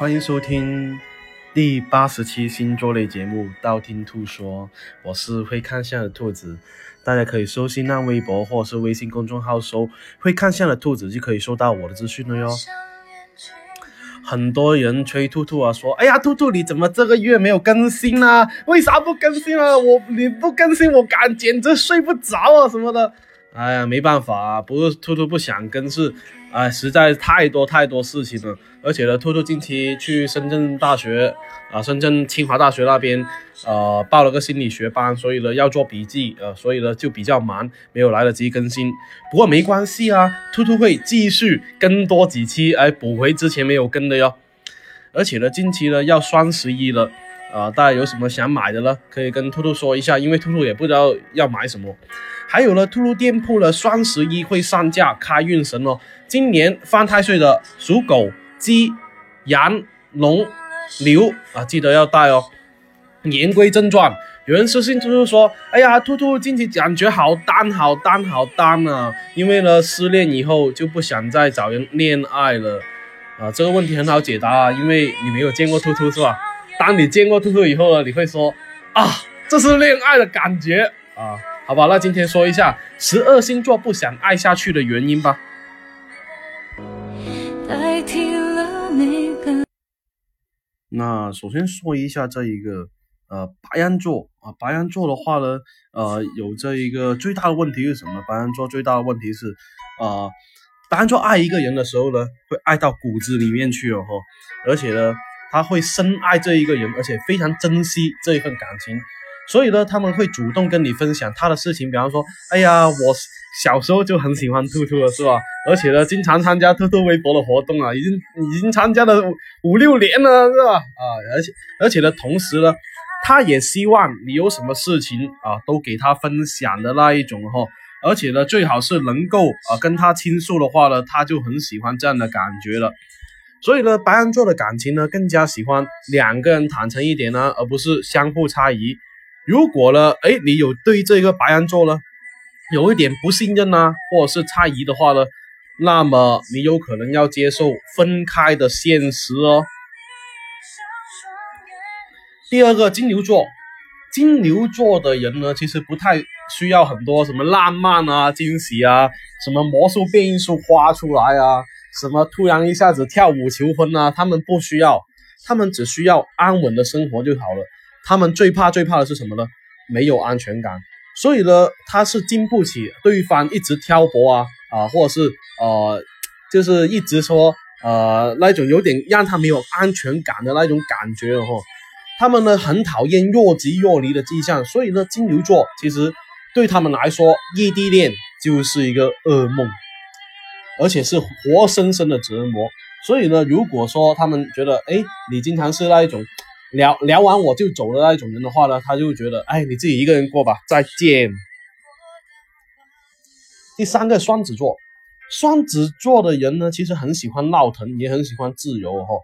欢迎收听第八十期星座类节目《道听途说》，我是会看相的兔子，大家可以搜新浪微博或是微信公众号搜“会看相的兔子”，就可以收到我的资讯了哟。很多人催兔兔啊，说：“哎呀，兔兔你怎么这个月没有更新啊？为啥不更新啊？我你不更新，我感简直睡不着啊什么的。”哎呀，没办法，不是兔兔不想更，是，哎，实在太多太多事情了。而且呢，兔兔近期去深圳大学，啊，深圳清华大学那边，呃，报了个心理学班，所以呢要做笔记，呃，所以呢就比较忙，没有来得及更新。不过没关系啊，兔兔会继续更多几期，来补回之前没有更的哟。而且呢，近期呢要双十一了，啊，大家有什么想买的呢？可以跟兔兔说一下，因为兔兔也不知道要买什么。还有呢，兔兔店铺呢，双十一会上架开运神哦。今年犯太岁的属狗、鸡、羊、龙、牛啊，记得要带哦。言归正传，有人私信兔兔说：“哎呀，兔兔近期感觉好单，好单，好单啊！因为呢，失恋以后就不想再找人恋爱了啊。”这个问题很好解答啊，因为你没有见过兔兔是吧？当你见过兔兔以后呢，你会说：“啊，这是恋爱的感觉啊。”好吧，那今天说一下十二星座不想爱下去的原因吧。那首先说一下这一个呃白羊座啊，白羊座的话呢，呃有这一个最大的问题是什么？白羊座最大的问题是，呃，白羊座爱一个人的时候呢，会爱到骨子里面去了哈，而且呢，他会深爱这一个人，而且非常珍惜这一份感情。所以呢，他们会主动跟你分享他的事情，比方说，哎呀，我小时候就很喜欢兔兔了，是吧？而且呢，经常参加兔兔微博的活动啊，已经已经参加了五五六年了，是吧？啊，而且而且呢，同时呢，他也希望你有什么事情啊，都给他分享的那一种哈。而且呢，最好是能够啊跟他倾诉的话呢，他就很喜欢这样的感觉了。所以呢，白羊座的感情呢，更加喜欢两个人坦诚一点呢，而不是相互猜疑。如果呢，哎，你有对这个白羊座呢，有一点不信任呢，或者是猜疑的话呢，那么你有可能要接受分开的现实哦。第二个金牛座，金牛座的人呢，其实不太需要很多什么浪漫啊、惊喜啊、什么魔术变异术花出来啊、什么突然一下子跳舞求婚啊，他们不需要，他们只需要安稳的生活就好了。他们最怕最怕的是什么呢？没有安全感，所以呢，他是经不起对方一直挑拨啊啊，或者是呃，就是一直说呃那种有点让他没有安全感的那种感觉哦。他们呢很讨厌若即若离的迹象，所以呢，金牛座其实对他们来说，异地恋就是一个噩梦，而且是活生生的折磨。所以呢，如果说他们觉得，哎，你经常是那一种。聊聊完我就走的那一种人的话呢，他就觉得，哎，你自己一个人过吧，再见。第三个双子座，双子座的人呢，其实很喜欢闹腾，也很喜欢自由哈，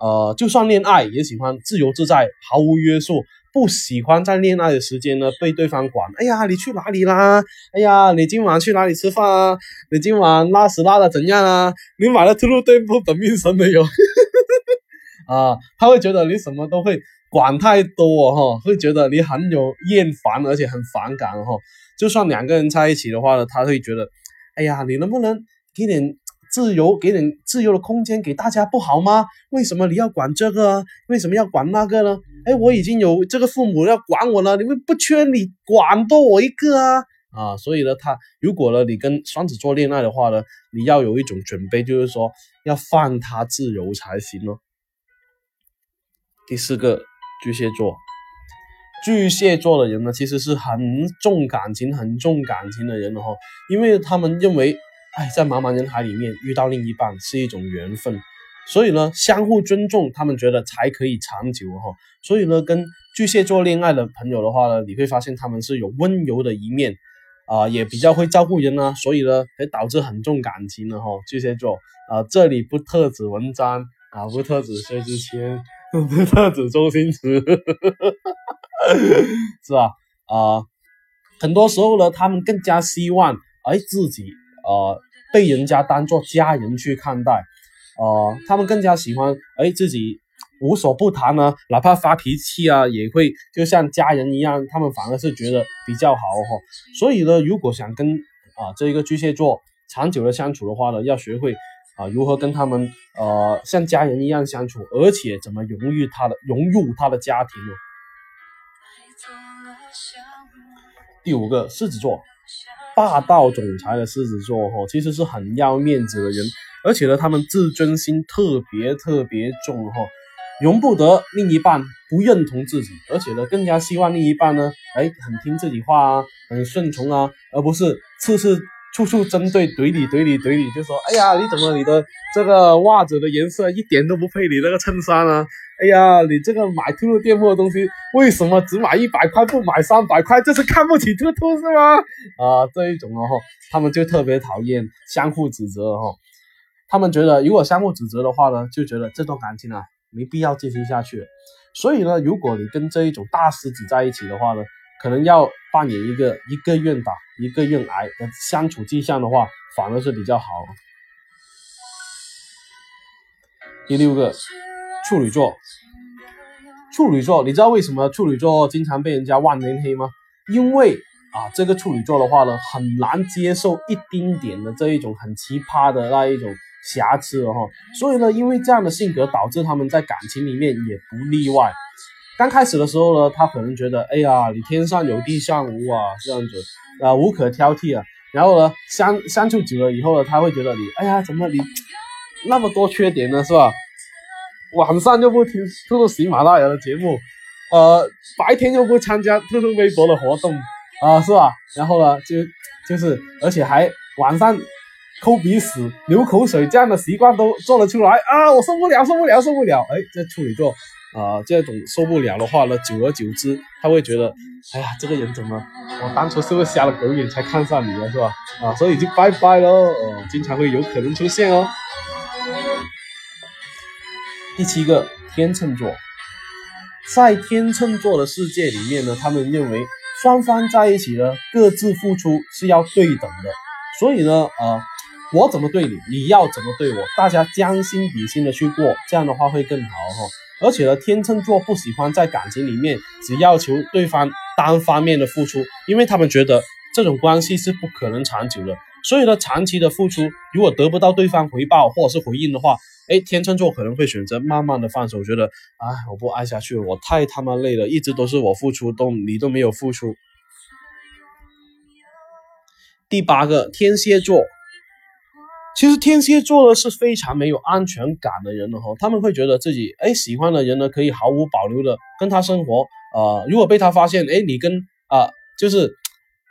呃，就算恋爱也喜欢自由自在，毫无约束，不喜欢在恋爱的时间呢被对方管。哎呀，你去哪里啦？哎呀，你今晚去哪里吃饭啊？你今晚拉屎拉的怎样啊？你买了兔兔店铺本命神没有？啊，他会觉得你什么都会管太多哈，会觉得你很有厌烦，而且很反感哈。就算两个人在一起的话呢，他会觉得，哎呀，你能不能给点自由，给点自由的空间给大家不好吗？为什么你要管这个啊？为什么要管那个呢？哎，我已经有这个父母要管我了，你们不缺你管多我一个啊啊！所以呢，他如果呢你跟双子座恋爱的话呢，你要有一种准备，就是说要放他自由才行哦。第四个巨蟹座，巨蟹座的人呢，其实是很重感情、很重感情的人哦，因为他们认为，哎，在茫茫人海里面遇到另一半是一种缘分，所以呢，相互尊重，他们觉得才可以长久哈。所以呢，跟巨蟹座恋爱的朋友的话呢，你会发现他们是有温柔的一面，啊，也比较会照顾人啊，所以呢，会导致很重感情的哈。巨蟹座啊，这里不特指文章啊，不特指薛之谦。不特指周星驰，是吧？啊，很多时候呢，他们更加希望哎自己啊被人家当做家人去看待，啊，他们更加喜欢哎自己无所不谈呢，哪怕发脾气啊，也会就像家人一样，他们反而是觉得比较好哈。所以呢，如果想跟啊这一个巨蟹座长久的相处的话呢，要学会啊如何跟他们呃像家人一样相处，而且怎么融入他的融入他的家庭哦？第五个狮子座，霸道总裁的狮子座哈，其实是很要面子的人，而且呢，他们自尊心特别特别重哈，容不得另一半不认同自己，而且呢，更加希望另一半呢，哎，很听自己话啊，很顺从啊，而不是次次处处针对怼你怼你怼你，就说，哎呀，你怎么你的这个袜子的颜色一点都不配你那个衬衫啊？哎呀，你这个买兔兔店铺的东西，为什么只买一百块不买三百块？这是看不起兔兔是吗？啊，这一种哦，他们就特别讨厌相互指责哈。他们觉得如果相互指责的话呢，就觉得这段感情啊没必要继续下去。所以呢，如果你跟这一种大狮子在一起的话呢，可能要扮演一个一个愿打一个愿挨的相处迹象的话，反而是比较好。第六个。处女座，处女座，你知道为什么处女座经常被人家万年黑吗？因为啊，这个处女座的话呢，很难接受一丁点的这一种很奇葩的那一种瑕疵哈。所以呢，因为这样的性格，导致他们在感情里面也不例外。刚开始的时候呢，他可能觉得，哎呀，你天上有地上无啊，这样子啊，无可挑剔啊。然后呢，相相处久了以后呢，他会觉得你，哎呀，怎么你那么多缺点呢，是吧？晚上就不听兔兔喜马拉雅的节目，呃，白天又不参加兔兔微博的活动，啊，是吧？然后呢，就就是，而且还晚上抠鼻屎、流口水这样的习惯都做了出来啊！我受不了，受不了，受不了！哎，这处女座啊，这种受不了的话呢，久而久之，他会觉得，哎呀，这个人怎么，我当初是不是瞎了狗眼才看上你了，是吧？啊，所以就拜拜喽，哦，经常会有可能出现哦。第七个天秤座，在天秤座的世界里面呢，他们认为双方在一起呢，各自付出是要对等的。所以呢，呃，我怎么对你，你要怎么对我，大家将心比心的去过，这样的话会更好哈。而且呢，天秤座不喜欢在感情里面只要求对方单方面的付出，因为他们觉得这种关系是不可能长久的。所以呢，长期的付出如果得不到对方回报或者是回应的话，哎，天秤座可能会选择慢慢的放手，觉得啊，我不爱下去了，我太他妈累了，一直都是我付出，都你都没有付出。第八个天蝎座，其实天蝎座呢是非常没有安全感的人了哈，他们会觉得自己哎喜欢的人呢可以毫无保留的跟他生活，呃，如果被他发现，哎，你跟啊就是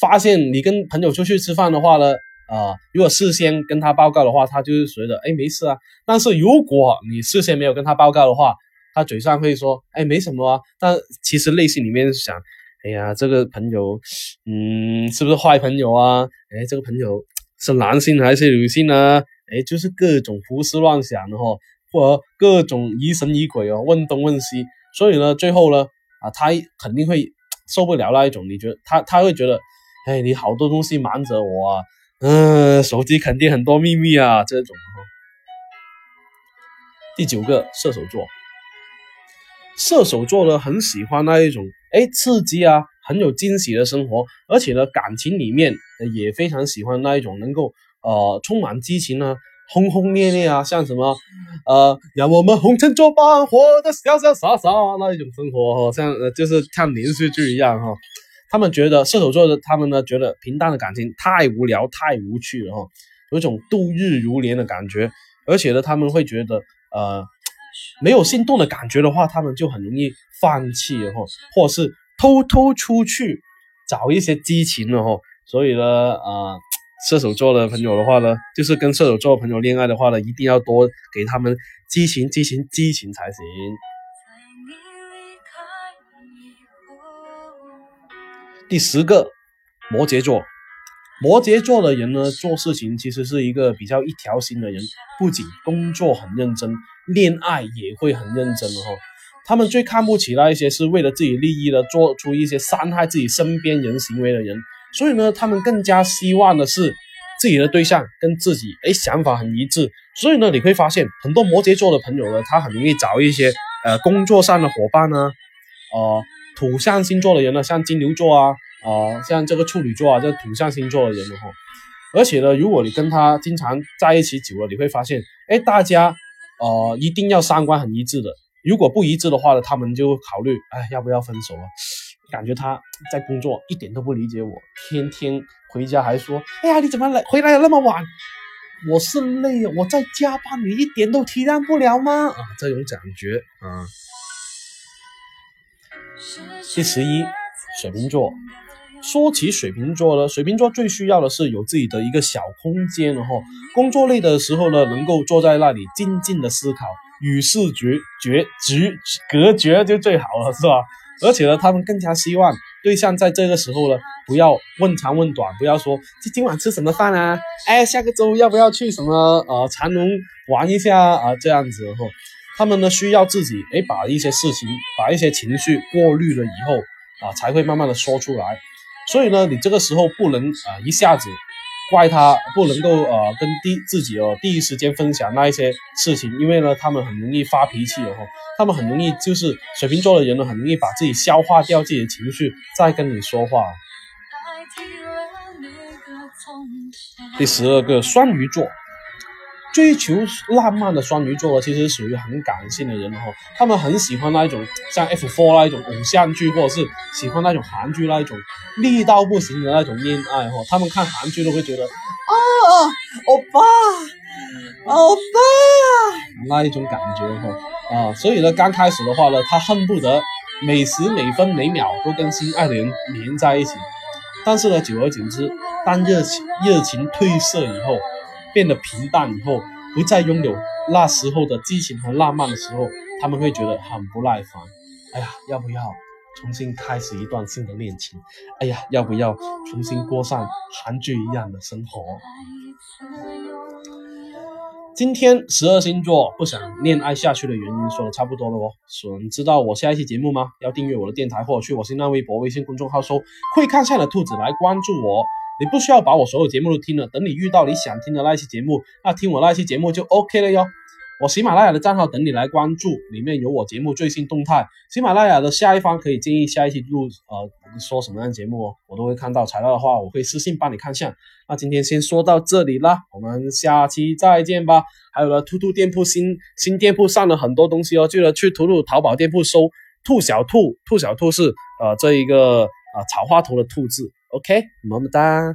发现你跟朋友出去吃饭的话呢。啊，如果事先跟他报告的话，他就是觉得哎没事啊。但是如果你事先没有跟他报告的话，他嘴上会说哎没什么啊，但其实内心里面想，哎呀这个朋友，嗯是不是坏朋友啊？哎这个朋友是男性还是女性呢？哎就是各种胡思乱想的哈，或者各种疑神疑鬼哦，问东问西。所以呢最后呢啊他肯定会受不了那一种，你觉得他他会觉得哎你好多东西瞒着我啊。嗯，手机肯定很多秘密啊，这种。第九个射手座，射手座呢很喜欢那一种哎刺激啊，很有惊喜的生活，而且呢感情里面也非常喜欢那一种能够呃充满激情啊，轰轰烈烈啊，像什么呃让我们红尘作伴，活得潇潇洒洒那一种生活，像就是像连续剧一样哈。他们觉得射手座的他们呢，觉得平淡的感情太无聊、太无趣了哈，有一种度日如年的感觉。而且呢，他们会觉得，呃，没有心动的感觉的话，他们就很容易放弃哈，或者是偷偷出去找一些激情了哈。所以呢，呃，射手座的朋友的话呢，就是跟射手座的朋友恋爱的话呢，一定要多给他们激情、激情、激情才行。第十个，摩羯座。摩羯座的人呢，做事情其实是一个比较一条心的人，不仅工作很认真，恋爱也会很认真的哈。他们最看不起那一些是为了自己利益的，做出一些伤害自己身边人行为的人。所以呢，他们更加希望的是自己的对象跟自己哎想法很一致。所以呢，你会发现很多摩羯座的朋友呢，他很容易找一些呃工作上的伙伴呢，呃土象星座的人呢，像金牛座啊，呃像这个处女座啊，这土象星座的人呢哈。而且呢，如果你跟他经常在一起久了，你会发现，哎，大家呃一定要三观很一致的。如果不一致的话呢，他们就考虑，哎，要不要分手啊？感觉他在工作一点都不理解我，天天回家还说，哎呀，你怎么来回来的那么晚？我是累啊，我在加班，你一点都体谅不了吗？啊，这种感觉啊。第十一，水瓶座。说起水瓶座呢，水瓶座最需要的是有自己的一个小空间，然后工作累的时候呢，能够坐在那里静静的思考。与世绝绝绝隔绝就最好了，是吧？而且呢，他们更加希望对象在这个时候呢，不要问长问短，不要说今今晚吃什么饭啊？哎，下个周要不要去什么呃长隆玩一下啊？这样子，他们呢需要自己哎把一些事情，把一些情绪过滤了以后啊，才会慢慢的说出来。所以呢，你这个时候不能啊一下子。怪他不能够呃跟第自己哦第一时间分享那一些事情，因为呢他们很容易发脾气哦，他们很容易就是水瓶座的人呢很容易把自己消化掉自己的情绪再跟你说话。第十二个双鱼座。追求浪漫的双鱼座其实属于很感性的人哈，他们很喜欢那一种像 F four 那一种偶像剧，或者是喜欢那种韩剧那一种力到不行的那种恋爱哈。他们看韩剧都会觉得啊，欧巴，欧巴那一种感觉哈啊，所以呢，刚开始的话呢，他恨不得每时每分每秒都跟心爱的人连在一起，但是呢，久而久之，当热情热情褪色以后。变得平淡以后，不再拥有那时候的激情和浪漫的时候，他们会觉得很不耐烦。哎呀，要不要重新开始一段新的恋情？哎呀，要不要重新过上韩剧一样的生活？今天十二星座不想恋爱下去的原因说的差不多了哦。想知道我下一期节目吗？要订阅我的电台或者去我新浪微博、微信公众号搜“会看相的兔子”来关注我。你不需要把我所有节目都听了，等你遇到你想听的那一期节目，那听我那一期节目就 OK 了哟。我喜马拉雅的账号等你来关注，里面有我节目最新动态。喜马拉雅的下一方可以建议下一期录呃说什么样节目哦，我都会看到。材料的话，我会私信帮你看相。那今天先说到这里啦，我们下期再见吧。还有呢，兔兔店铺新新店铺上了很多东西哦，记得去兔兔淘宝店铺搜“兔小兔”，兔小兔是呃这一个啊草花头的兔字。OK，么么哒。